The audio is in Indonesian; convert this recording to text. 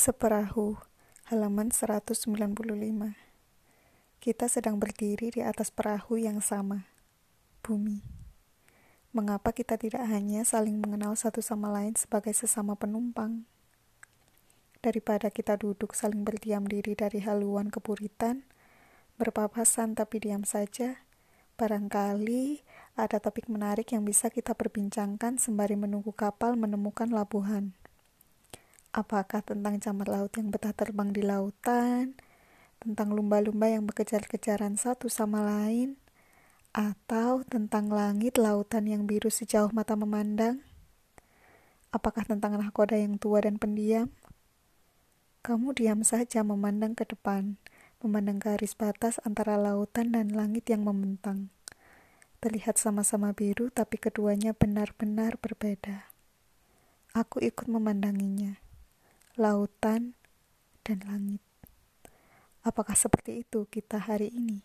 Seperahu, halaman 195. Kita sedang berdiri di atas perahu yang sama, bumi. Mengapa kita tidak hanya saling mengenal satu sama lain sebagai sesama penumpang? Daripada kita duduk saling berdiam diri dari haluan kepuritan, berpapasan tapi diam saja, barangkali ada topik menarik yang bisa kita perbincangkan sembari menunggu kapal menemukan labuhan. Apakah tentang camar laut yang betah terbang di lautan, tentang lumba-lumba yang berkejar-kejaran satu sama lain, atau tentang langit lautan yang biru sejauh mata memandang? Apakah tentang nahkoda yang tua dan pendiam? Kamu diam saja memandang ke depan, memandang garis batas antara lautan dan langit yang membentang. Terlihat sama-sama biru, tapi keduanya benar-benar berbeda. Aku ikut memandanginya lautan, dan langit. Apakah seperti itu kita hari ini?